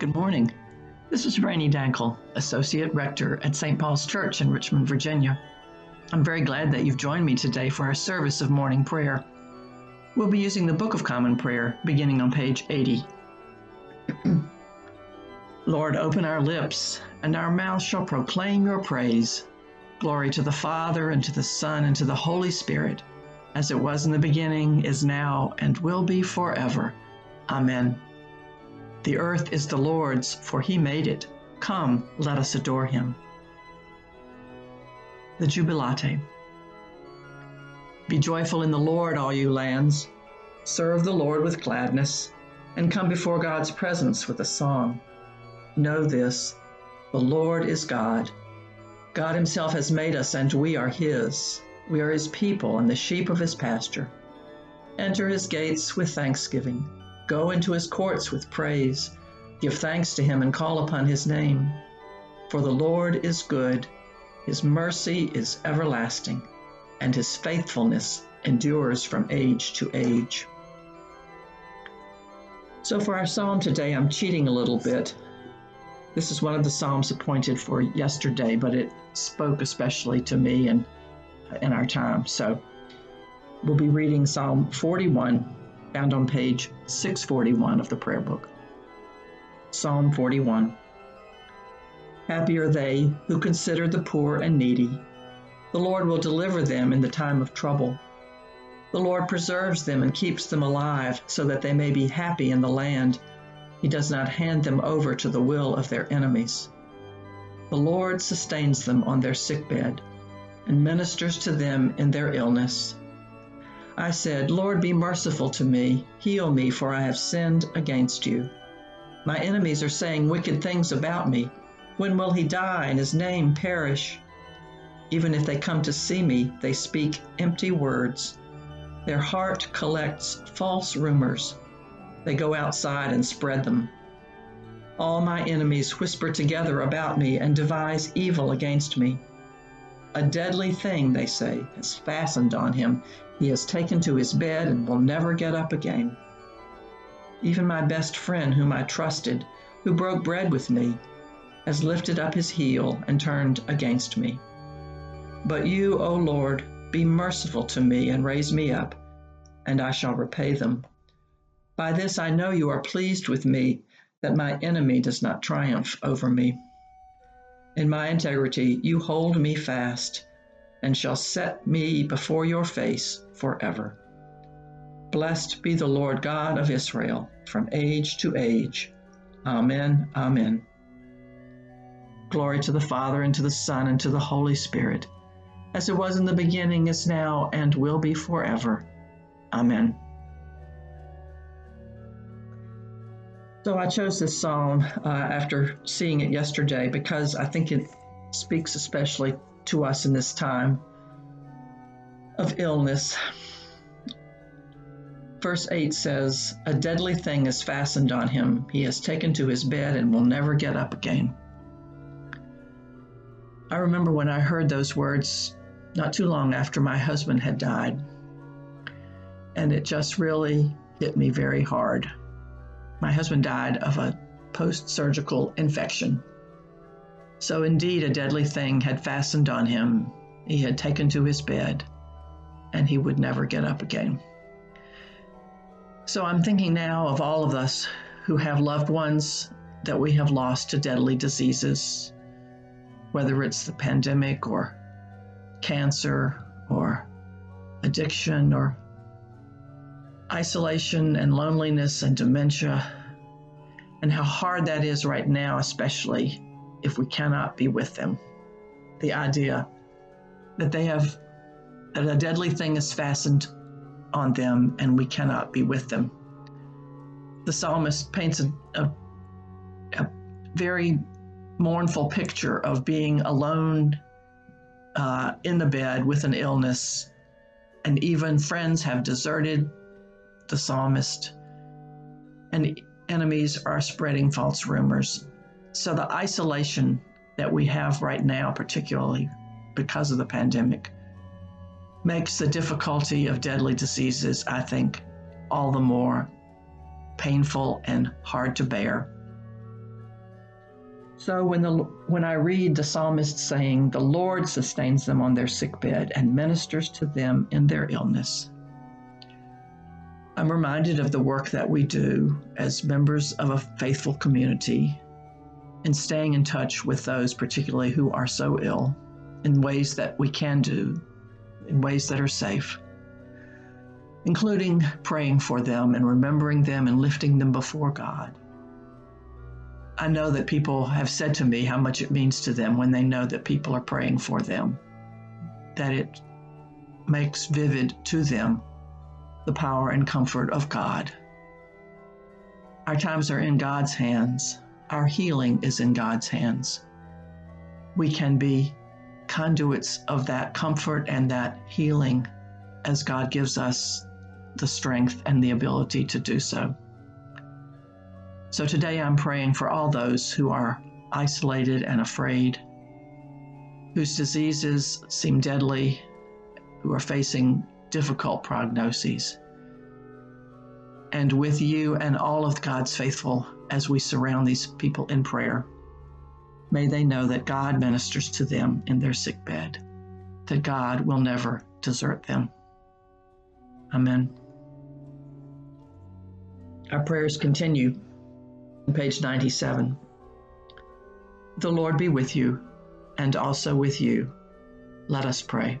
Good morning. This is Rainey Dankel, Associate Rector at St. Paul's Church in Richmond, Virginia. I'm very glad that you've joined me today for our service of morning prayer. We'll be using the Book of Common Prayer beginning on page 80. Lord, open our lips, and our mouth shall proclaim your praise. Glory to the Father, and to the Son, and to the Holy Spirit, as it was in the beginning, is now, and will be forever. Amen. The earth is the Lord's, for he made it. Come, let us adore him. The Jubilate. Be joyful in the Lord, all you lands. Serve the Lord with gladness, and come before God's presence with a song. Know this the Lord is God. God Himself has made us, and we are His. We are His people and the sheep of His pasture. Enter His gates with thanksgiving Go into his courts with praise. Give thanks to him and call upon his name. For the Lord is good, his mercy is everlasting, and his faithfulness endures from age to age. So, for our psalm today, I'm cheating a little bit. This is one of the psalms appointed for yesterday, but it spoke especially to me and in our time. So, we'll be reading Psalm 41 found on page 641 of the prayer book. Psalm 41. Happy are they who consider the poor and needy. The Lord will deliver them in the time of trouble. The Lord preserves them and keeps them alive so that they may be happy in the land. He does not hand them over to the will of their enemies. The Lord sustains them on their sickbed and ministers to them in their illness. I said, Lord, be merciful to me, heal me, for I have sinned against you. My enemies are saying wicked things about me. When will he die and his name perish? Even if they come to see me, they speak empty words. Their heart collects false rumors. They go outside and spread them. All my enemies whisper together about me and devise evil against me. A deadly thing, they say, has fastened on him. He has taken to his bed and will never get up again. Even my best friend, whom I trusted, who broke bread with me, has lifted up his heel and turned against me. But you, O Lord, be merciful to me and raise me up, and I shall repay them. By this I know you are pleased with me, that my enemy does not triumph over me. In my integrity, you hold me fast and shall set me before your face forever. Blessed be the Lord God of Israel from age to age. Amen. Amen. Glory to the Father, and to the Son, and to the Holy Spirit, as it was in the beginning, is now, and will be forever. Amen. So I chose this psalm uh, after seeing it yesterday because I think it speaks especially to us in this time of illness. Verse 8 says, A deadly thing is fastened on him. He has taken to his bed and will never get up again. I remember when I heard those words not too long after my husband had died. And it just really hit me very hard. My husband died of a post surgical infection. So, indeed, a deadly thing had fastened on him. He had taken to his bed, and he would never get up again. So, I'm thinking now of all of us who have loved ones that we have lost to deadly diseases, whether it's the pandemic or cancer or addiction or isolation and loneliness and dementia, and how hard that is right now, especially if we cannot be with them. The idea that they have, that a deadly thing is fastened on them and we cannot be with them. The psalmist paints a, a, a very mournful picture of being alone uh, in the bed with an illness, and even friends have deserted the psalmist, and enemies are spreading false rumors. So the isolation that we have right now, particularly because of the pandemic, makes the difficulty of deadly diseases, I think, all the more painful and hard to bear. So when the when I read the psalmist saying, "The Lord sustains them on their sick bed and ministers to them in their illness," I'm reminded of the work that we do as members of a faithful community in staying in touch with those, particularly who are so ill, in ways that we can do, in ways that are safe, including praying for them and remembering them and lifting them before God. I know that people have said to me how much it means to them when they know that people are praying for them, that it makes vivid to them the power and comfort of God. Our times are in God's hands. Our healing is in God's hands. We can be conduits of that comfort and that healing as God gives us the strength and the ability to do so. So today I'm praying for all those who are isolated and afraid, whose diseases seem deadly, who are facing difficult prognoses. And with you and all of God's faithful as we surround these people in prayer, may they know that God ministers to them in their sick bed, that God will never desert them. Amen. Our prayers continue page 97. The Lord be with you and also with you. Let us pray.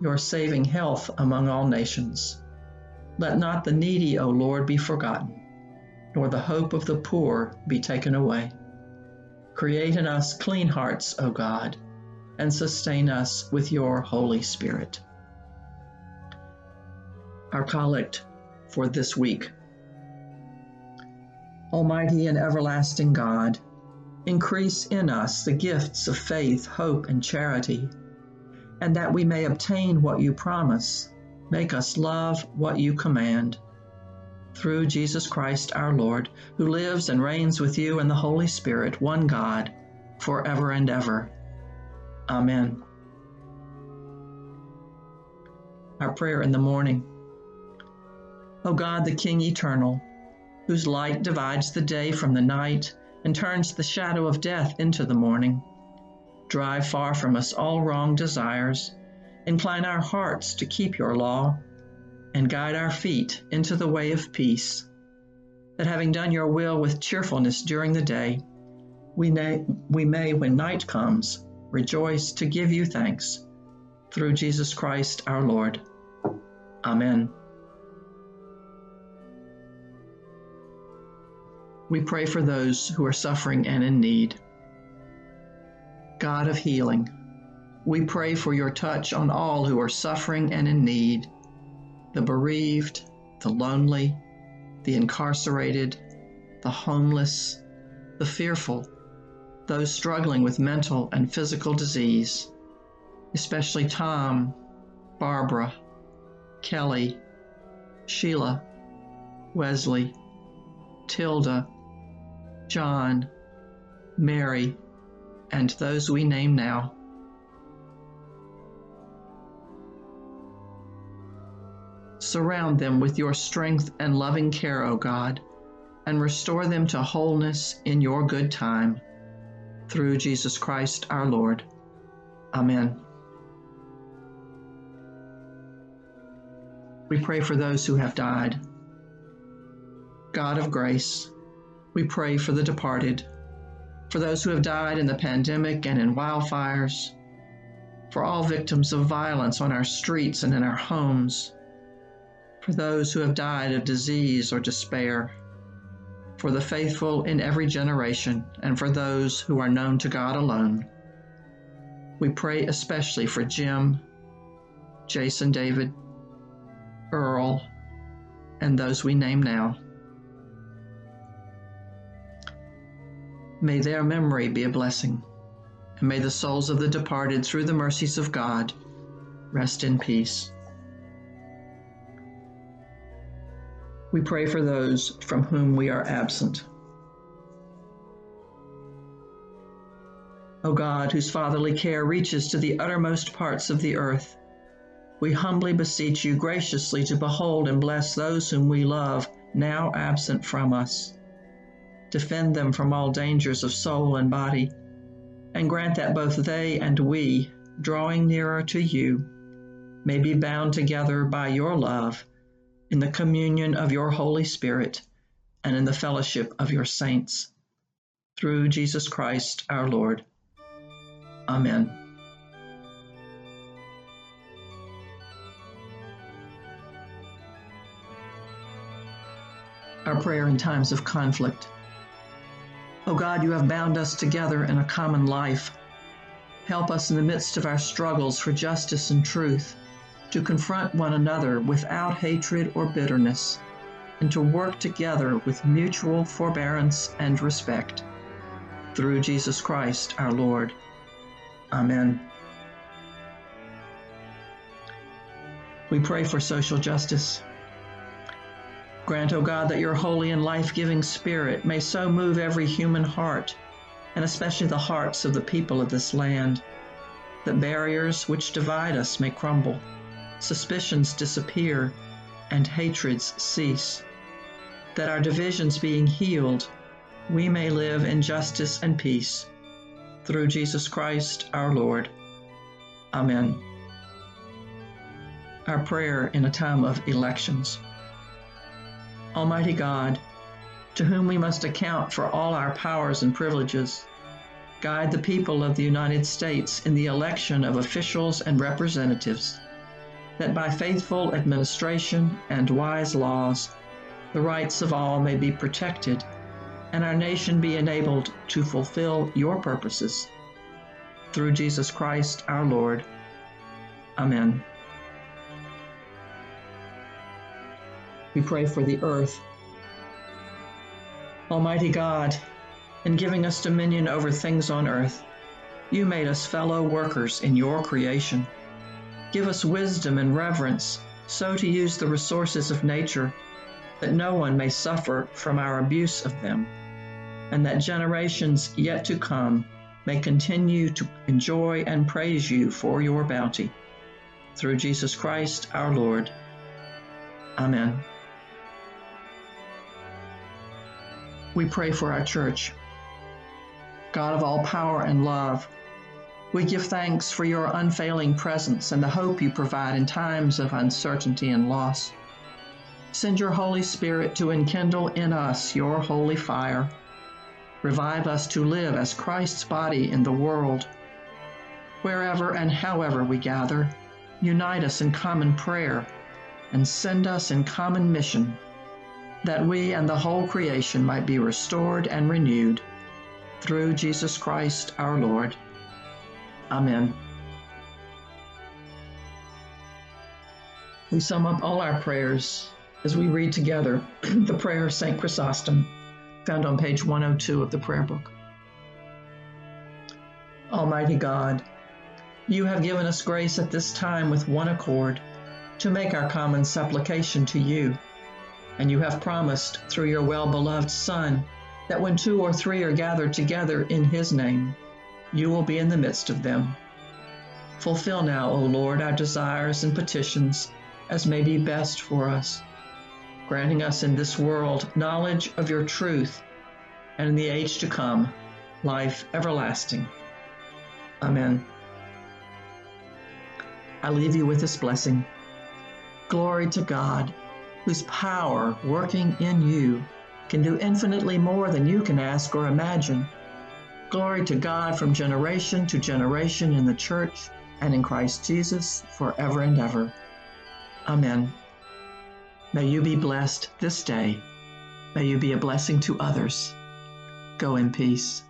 your saving health among all nations. Let not the needy, O Lord, be forgotten, nor the hope of the poor be taken away. Create in us clean hearts, O God, and sustain us with your Holy Spirit. Our collect for this week. Almighty and everlasting God, increase in us the gifts of faith, hope, and charity, and that we may obtain what you promise, make us love what you command. Through Jesus Christ our Lord, who lives and reigns with you in the Holy Spirit, one God, forever and ever. Amen. Our prayer in the morning. O God, the King eternal, whose light divides the day from the night and turns the shadow of death into the morning. Drive far from us all wrong desires, incline our hearts to keep your law, and guide our feet into the way of peace. That having done your will with cheerfulness during the day, we may, we may, when night comes, rejoice to give you thanks. Through Jesus Christ our Lord. Amen. We pray for those who are suffering and in need. God of healing, we pray for your touch on all who are suffering and in need. The bereaved, the lonely, the incarcerated, the homeless, the fearful, those struggling with mental and physical disease, especially Tom, Barbara, Kelly, Sheila, Wesley, Tilda, John, Mary, and those we name now. Surround them with your strength and loving care, O God, and restore them to wholeness in your good time. Through Jesus Christ our Lord. Amen. We pray for those who have died. God of grace, we pray for the departed. For those who have died in the pandemic and in wildfires, for all victims of violence on our streets and in our homes, for those who have died of disease or despair, for the faithful in every generation, and for those who are known to God alone. We pray especially for Jim, Jason David, Earl, and those we name now. May their memory be a blessing, and may the souls of the departed, through the mercies of God, rest in peace. We pray for those from whom we are absent. O God, whose fatherly care reaches to the uttermost parts of the earth, we humbly beseech you graciously to behold and bless those whom we love, now absent from us. Defend them from all dangers of soul and body, and grant that both they and we, drawing nearer to you, may be bound together by your love in the communion of your Holy Spirit and in the fellowship of your saints. Through Jesus Christ our Lord. Amen. our prayer in times of conflict. O oh God, you have bound us together in a common life. Help us in the midst of our struggles for justice and truth to confront one another without hatred or bitterness, and to work together with mutual forbearance and respect. Through Jesus Christ our Lord. Amen. We pray for social justice. Grant, O God, that your holy and life giving Spirit may so move every human heart, and especially the hearts of the people of this land, that barriers which divide us may crumble, suspicions disappear, and hatreds cease. That our divisions being healed, we may live in justice and peace. Through Jesus Christ our Lord. Amen. Our prayer in a time of elections. Almighty God, to whom we must account for all our powers and privileges, guide the people of the United States in the election of officials and representatives, that by faithful administration and wise laws, the rights of all may be protected and our nation be enabled to fulfill your purposes. Through Jesus Christ our Lord. Amen. We pray for the earth. Almighty God, in giving us dominion over things on earth, you made us fellow workers in your creation. Give us wisdom and reverence so to use the resources of nature that no one may suffer from our abuse of them, and that generations yet to come may continue to enjoy and praise you for your bounty. Through Jesus Christ our Lord. Amen. We pray for our church. God of all power and love, we give thanks for your unfailing presence and the hope you provide in times of uncertainty and loss. Send your Holy Spirit to enkindle in us your holy fire. Revive us to live as Christ's body in the world. Wherever and however we gather, unite us in common prayer and send us in common mission that we and the whole creation might be restored and renewed through Jesus Christ our Lord. Amen. We sum up all our prayers as we read together the prayer of St. Chrysostom, found on page 102 of the prayer book. Almighty God, you have given us grace at this time with one accord to make our common supplication to you and you have promised through your well beloved Son that when two or three are gathered together in his name, you will be in the midst of them. Fulfill now, O Lord, our desires and petitions as may be best for us, granting us in this world knowledge of your truth, and in the age to come, life everlasting. Amen. I leave you with this blessing. Glory to God whose power working in you can do infinitely more than you can ask or imagine. Glory to God from generation to generation in the church and in Christ Jesus forever and ever. Amen. May you be blessed this day. May you be a blessing to others. Go in peace.